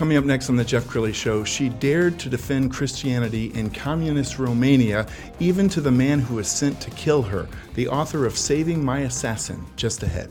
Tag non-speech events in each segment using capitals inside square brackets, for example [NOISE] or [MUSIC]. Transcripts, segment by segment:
Coming up next on The Jeff Crilley Show, she dared to defend Christianity in communist Romania, even to the man who was sent to kill her, the author of Saving My Assassin, just ahead.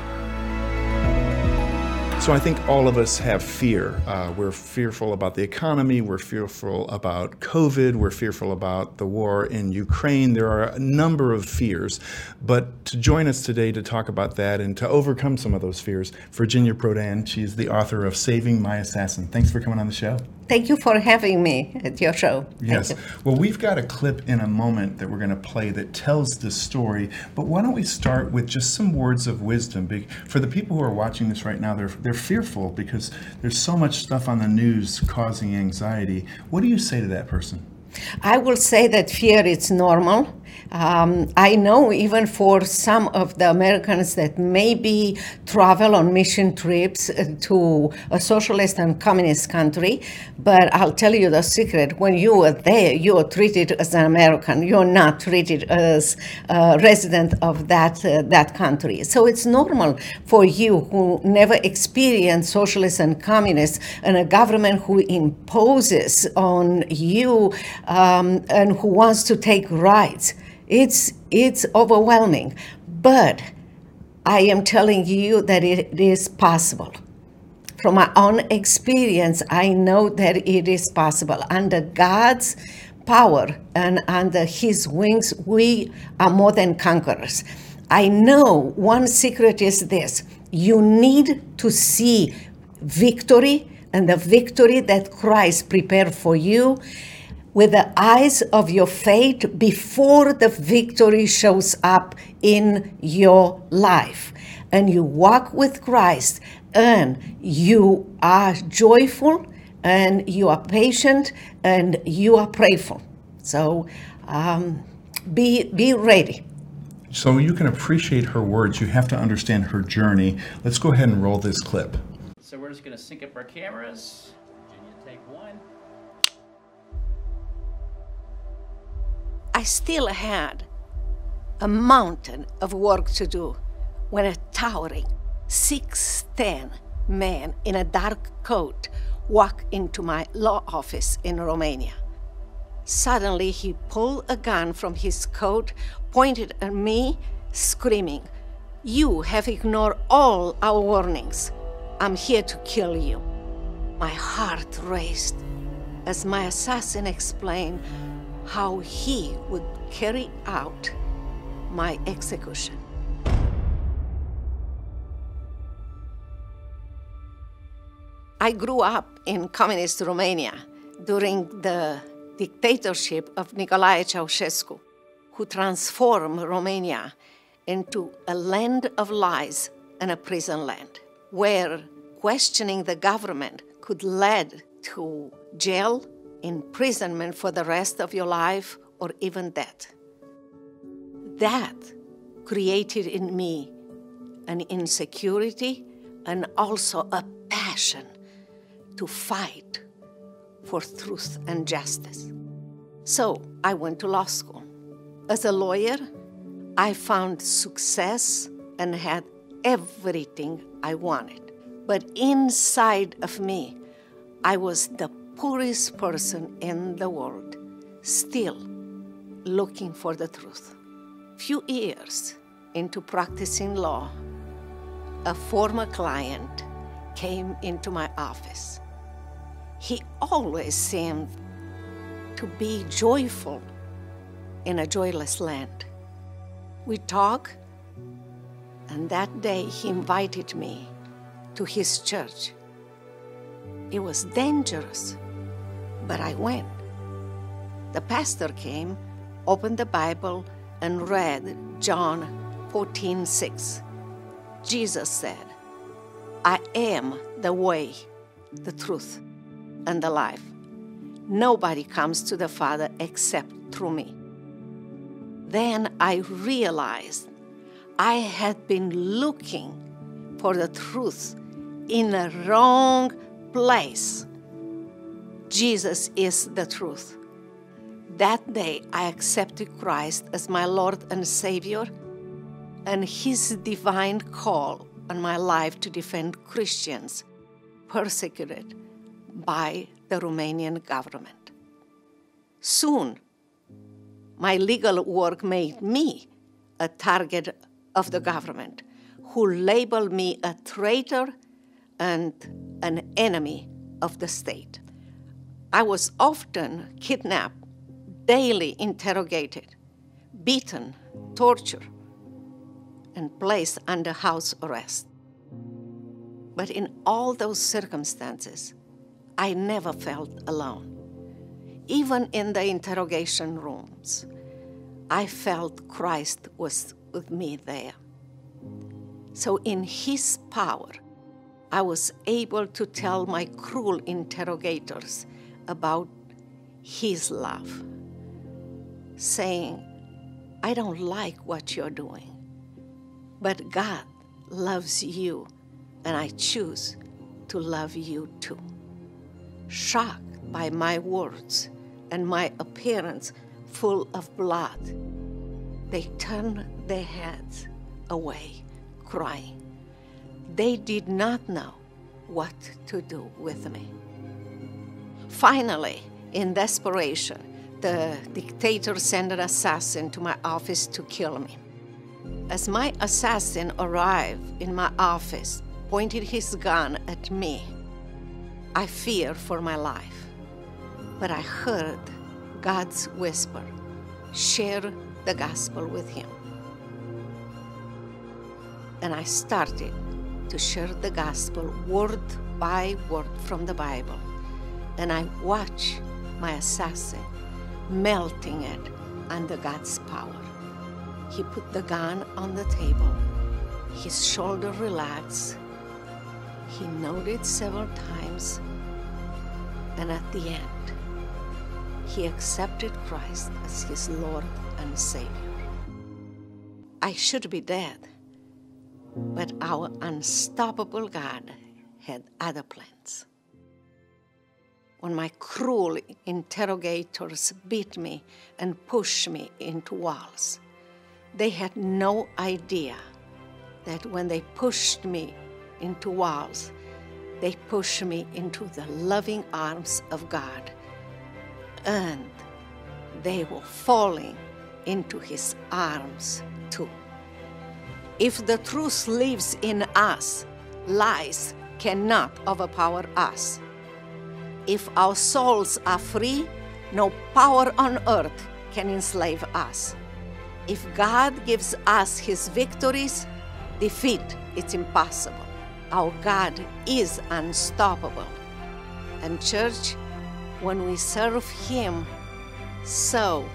So I think all of us have fear. Uh, we're fearful about the economy. We're fearful about COVID. We're fearful about the war in Ukraine. There are a number of fears. But to join us today to talk about that and to overcome some of those fears, Virginia Prodan. She's the author of Saving My Assassin. Thanks for coming on the show. Thank you for having me at your show. Yes. Well, we've got a clip in a moment that we're going to play that tells the story. But why don't we start with just some words of wisdom? For the people who are watching this right now, they're, they're fearful because there's so much stuff on the news causing anxiety. What do you say to that person? I will say that fear is normal. Um, I know even for some of the Americans that maybe travel on mission trips uh, to a socialist and communist country, but I'll tell you the secret when you are there, you are treated as an American. You're not treated as a resident of that, uh, that country. So it's normal for you who never experienced socialists and communists and a government who imposes on you um, and who wants to take rights it's, it's overwhelming. But I am telling you that it is possible. From my own experience, I know that it is possible. Under God's power and under His wings, we are more than conquerors. I know one secret is this you need to see victory and the victory that Christ prepared for you with the eyes of your faith before the victory shows up in your life. And you walk with Christ and you are joyful and you are patient and you are prayerful. So um, be, be ready. So you can appreciate her words. You have to understand her journey. Let's go ahead and roll this clip. So we're just going to sync up our cameras. Virginia, take one. I still had a mountain of work to do when a towering 6'10 man in a dark coat walked into my law office in Romania. Suddenly, he pulled a gun from his coat, pointed at me, screaming, You have ignored all our warnings. I'm here to kill you. My heart raced as my assassin explained how he would carry out my execution. I grew up in communist Romania during the dictatorship of Nicolae Ceausescu, who transformed Romania into a land of lies and a prison land, where questioning the government could lead to jail imprisonment for the rest of your life or even death. That created in me an insecurity and also a passion to fight for truth and justice. So I went to law school. As a lawyer, I found success and had everything I wanted. But inside of me, I was the poorest person in the world, still looking for the truth. Few years into practicing law, a former client came into my office. He always seemed to be joyful in a joyless land. We talk, and that day he invited me to his church. It was dangerous, but I went. The pastor came, opened the Bible, and read John 14 6. Jesus said, I am the way, the truth, and the life. Nobody comes to the Father except through me. Then I realized I had been looking for the truth in the wrong place. Jesus is the truth. That day, I accepted Christ as my Lord and Savior and His divine call on my life to defend Christians persecuted by the Romanian government. Soon, my legal work made me a target of the government, who labeled me a traitor and an enemy of the state. I was often kidnapped, daily interrogated, beaten, tortured, and placed under house arrest. But in all those circumstances, I never felt alone. Even in the interrogation rooms, I felt Christ was with me there. So, in His power, I was able to tell my cruel interrogators about His love, saying, I don't like what you're doing, but God loves you, and I choose to love you too. Shocked by my words and my appearance full of blood, they turned their heads away, crying. They did not know what to do with me. Finally, in desperation, the dictator sent an assassin to my office to kill me. As my assassin arrived in my office, pointed his gun at me, I feared for my life. But I heard God's whisper share the gospel with him. And I started to share the gospel word by word from the Bible. And I watched my assassin melting it under God's power. He put the gun on the table, his shoulder relaxed. He nodded several times, and at the end, he accepted Christ as his Lord and Savior. I should be dead, but our unstoppable God had other plans. When my cruel interrogators beat me and pushed me into walls, they had no idea that when they pushed me into walls, they pushed me into the loving arms of God. And they were falling into his arms too. If the truth lives in us, lies cannot overpower us. If our souls are free, no power on earth can enslave us. If God gives us his victories, defeat is impossible. Our God is unstoppable. And, church, when we serve him, so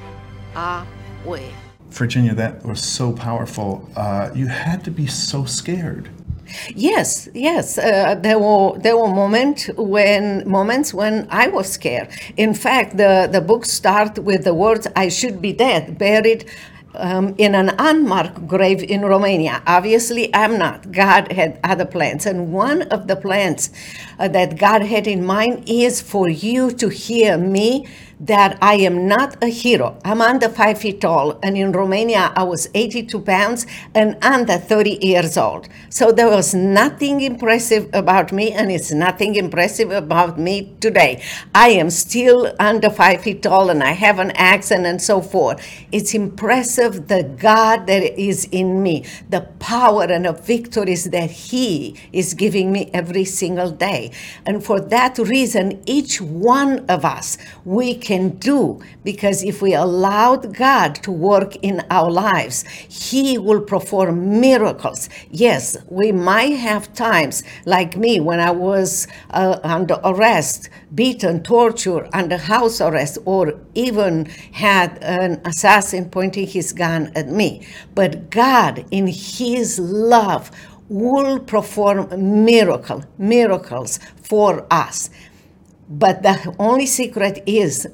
are we. Virginia, that was so powerful. Uh, you had to be so scared. Yes, yes. Uh, there were there were moments when moments when I was scared. In fact, the the book starts with the words, "I should be dead, buried." Um, in an unmarked grave in Romania. Obviously, I'm not. God had other plans. And one of the plans uh, that God had in mind is for you to hear me that I am not a hero. I'm under five feet tall, and in Romania I was 82 pounds and under 30 years old. So there was nothing impressive about me, and it's nothing impressive about me today. I am still under five feet tall, and I have an accent and so forth. It's impressive the God that is in me, the power and the victories that He is giving me every single day. And for that reason, each one of us, we can do, because if we allowed God to work in our lives, He will perform miracles. Yes, we might have times like me when I was uh, under arrest, beaten, tortured, under house arrest, or even had an assassin pointing his gun at me. But God, in His love, will perform miracle, miracles for us. But the only secret is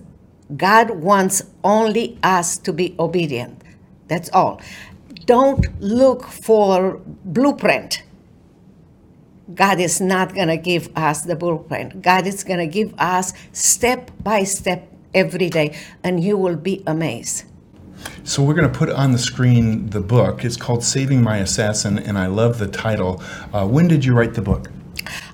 God wants only us to be obedient. That's all. Don't look for blueprint. God is not going to give us the blueprint. God is going to give us step by step every day, and you will be amazed. So we're going to put on the screen the book. It's called Saving My Assassin, and I love the title. Uh, when did you write the book?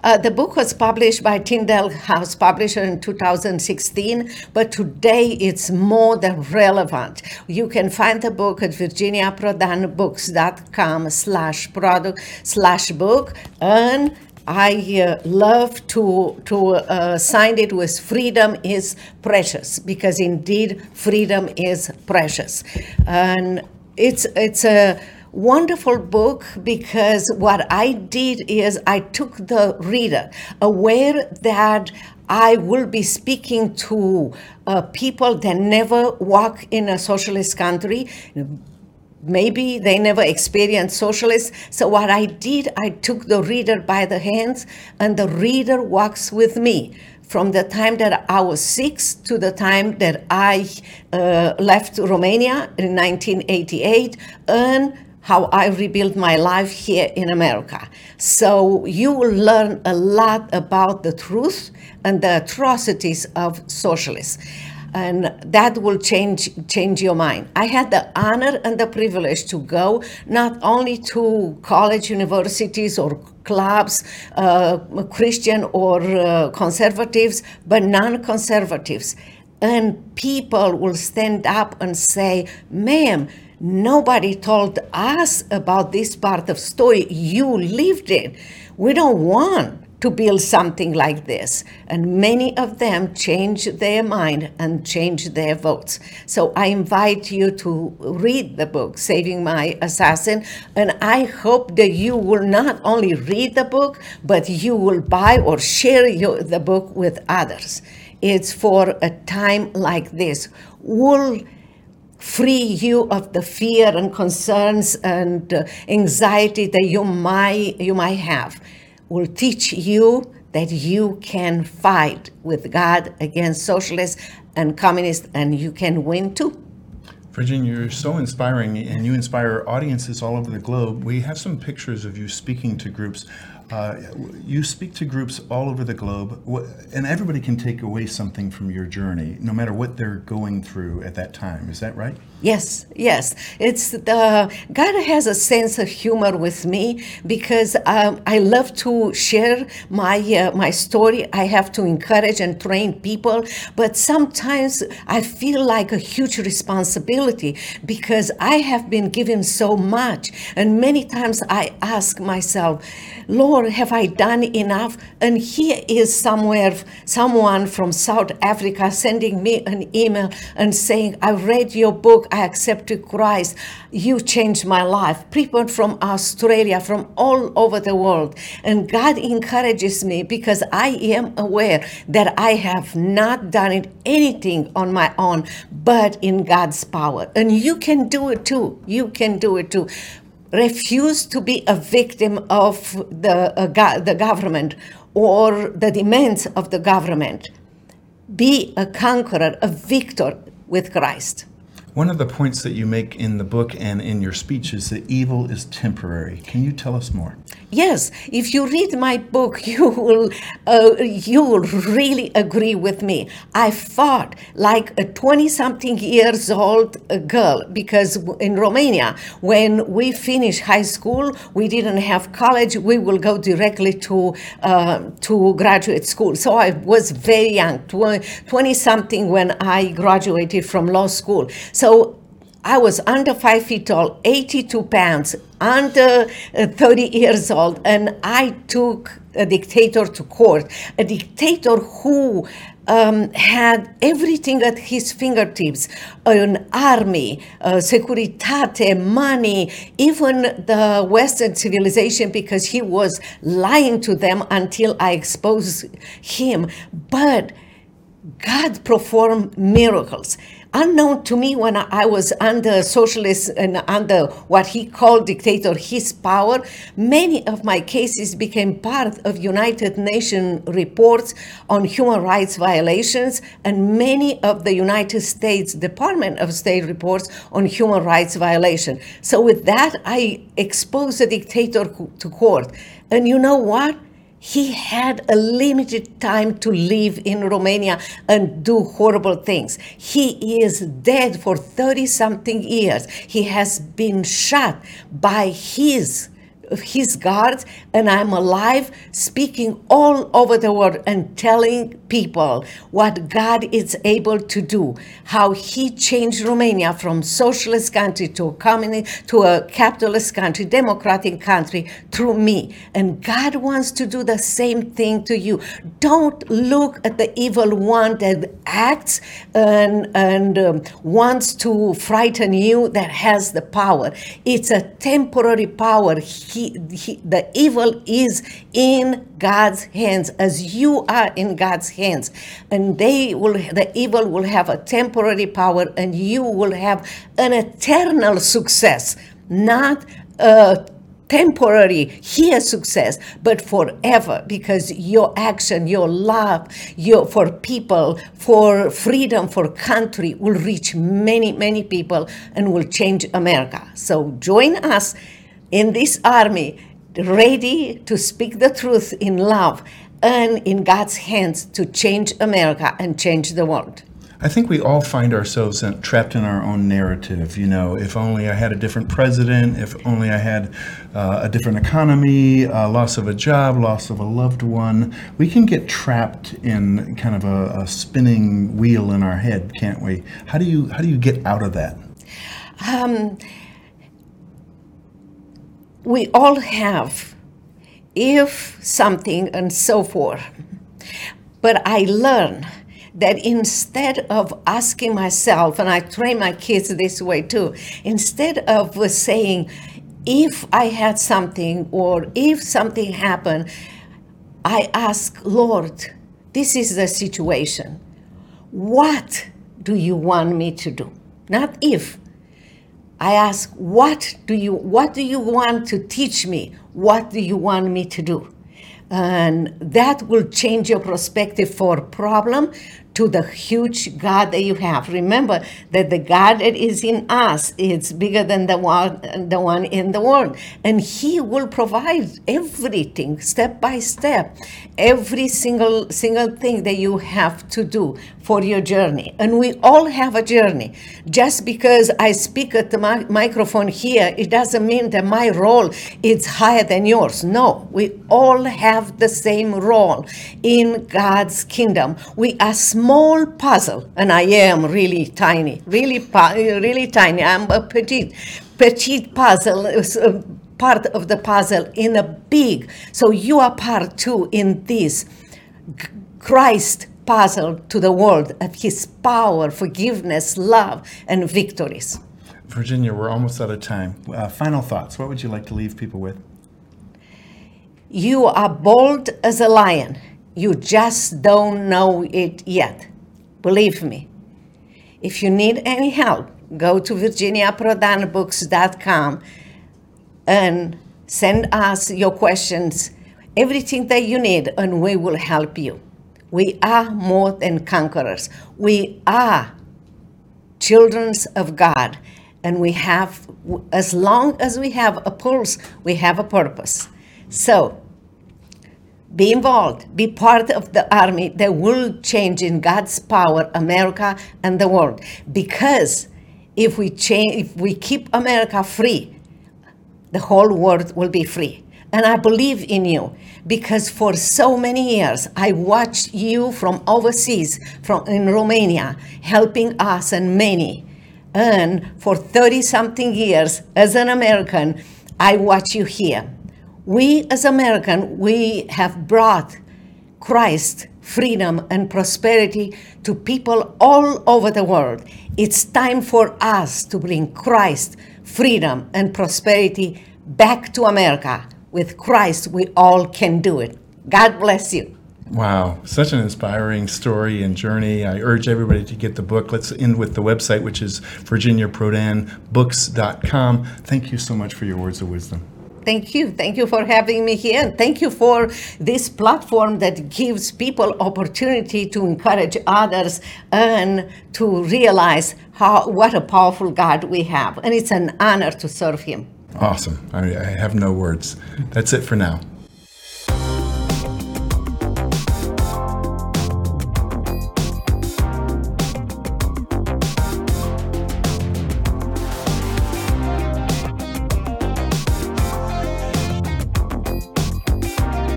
Uh, the book was published by Tyndale House Publisher in 2016, but today it's more than relevant. You can find the book at virginiaprodanbooks.com slash product slash book, and I uh, love to to uh, sign it with freedom is precious because indeed freedom is precious, and it's it's a wonderful book because what I did is I took the reader aware that I will be speaking to uh, people that never walk in a socialist country. Maybe they never experienced socialists. So, what I did, I took the reader by the hands, and the reader walks with me from the time that I was six to the time that I uh, left Romania in 1988 and how I rebuilt my life here in America. So you will learn a lot about the truth and the atrocities of socialists. And that will change change your mind. I had the honor and the privilege to go not only to college, universities, or clubs, uh, Christian or uh, conservatives, but non-conservatives. And people will stand up and say, "Ma'am." Nobody told us about this part of story. You lived in. We don't want to build something like this. And many of them changed their mind and changed their votes. So I invite you to read the book, Saving My Assassin. And I hope that you will not only read the book, but you will buy or share your, the book with others. It's for a time like this. Will free you of the fear and concerns and uh, anxiety that you might you might have will teach you that you can fight with God against socialists and communists and you can win too. Virginia, you're so inspiring and you inspire audiences all over the globe. We have some pictures of you speaking to groups. Uh, you speak to groups all over the globe, and everybody can take away something from your journey, no matter what they're going through at that time. Is that right? Yes, yes. It's the God has a sense of humor with me because um, I love to share my uh, my story. I have to encourage and train people, but sometimes I feel like a huge responsibility because I have been given so much, and many times I ask myself, Lord, have I done enough? And here is somewhere someone from South Africa sending me an email and saying, I read your book. I accepted Christ. You changed my life. People from Australia, from all over the world. And God encourages me because I am aware that I have not done it anything on my own, but in God's power. And you can do it too. You can do it too refuse to be a victim of the, uh, go- the government or the demands of the government. Be a conqueror, a victor with Christ. One of the points that you make in the book and in your speech is that evil is temporary. Can you tell us more? Yes, if you read my book, [LAUGHS] you will uh, you will really agree with me. I fought like a twenty-something years old girl because in Romania, when we finished high school, we didn't have college. We will go directly to uh, to graduate school. So I was very young, twenty-something when I graduated from law school. So I was under five feet tall, 82 pounds, under uh, 30 years old, and I took a dictator to court, a dictator who um, had everything at his fingertips an army, uh, securitate, money, even the Western civilization, because he was lying to them until I exposed him. But God performed miracles unknown to me when I was under socialist and under what he called dictator, his power, many of my cases became part of United Nations reports on human rights violations and many of the United States Department of State reports on human rights violation. So with that, I exposed the dictator to court. And you know what? He had a limited time to live in Romania and do horrible things. He is dead for 30 something years. He has been shot by his his guards, and I'm alive, speaking all over the world and telling people what God is able to do, how He changed Romania from socialist country to a communist to a capitalist country, democratic country through me. And God wants to do the same thing to you. Don't look at the evil one that acts and, and um, wants to frighten you that has the power. It's a temporary power. He he, he, the evil is in God's hands as you are in God's hands. And they will, the evil will have a temporary power and you will have an eternal success, not a temporary here success, but forever because your action, your love, your for people, for freedom, for country will reach many, many people and will change America. So join us in this army ready to speak the truth in love and in God's hands to change America and change the world. I think we all find ourselves in, trapped in our own narrative. You know, if only I had a different president, if only I had uh, a different economy, uh, loss of a job, loss of a loved one. We can get trapped in kind of a, a spinning wheel in our head, can't we? How do you how do you get out of that? Um, we all have if something and so forth. But I learned that instead of asking myself, and I train my kids this way too, instead of saying, if I had something or if something happened, I ask, Lord, this is the situation. What do you want me to do? Not if, I ask, what do you what do you want to teach me? What do you want me to do? And that will change your perspective for problem to the huge God that you have. Remember that the God that is in us is bigger than the one, the one in the world. And He will provide everything step by step, every single single thing that you have to do for your journey. And we all have a journey. Just because I speak at the mi- microphone here, it doesn't mean that my role is higher than yours. No, we all have the same role in God's kingdom. We are small small puzzle, and I am really tiny, really, really tiny. I'm a petite, petite puzzle, uh, part of the puzzle in a big. So you are part too in this Christ puzzle to the world of His power, forgiveness, love, and victories. Virginia, we're almost out of time. Uh, final thoughts. What would you like to leave people with? You are bold as a lion you just don't know it yet. Believe me. If you need any help, go to virginiaprodanbooks.com and send us your questions, everything that you need, and we will help you. We are more than conquerors. We are children of God, and we have, as long as we have a pulse, we have a purpose. So, be involved, be part of the army that will change in God's power America and the world. Because if we change, if we keep America free, the whole world will be free. And I believe in you because for so many years I watched you from overseas, from in Romania, helping us and many. And for 30 something years, as an American, I watch you here. We, as American, we have brought Christ, freedom, and prosperity to people all over the world. It's time for us to bring Christ, freedom, and prosperity back to America. With Christ, we all can do it. God bless you. Wow, such an inspiring story and journey. I urge everybody to get the book. Let's end with the website, which is virginiaprodanbooks.com. Thank you so much for your words of wisdom. Thank you. Thank you for having me here. And thank you for this platform that gives people opportunity to encourage others and to realize how what a powerful God we have. And it's an honor to serve him. Awesome. I, I have no words. That's it for now.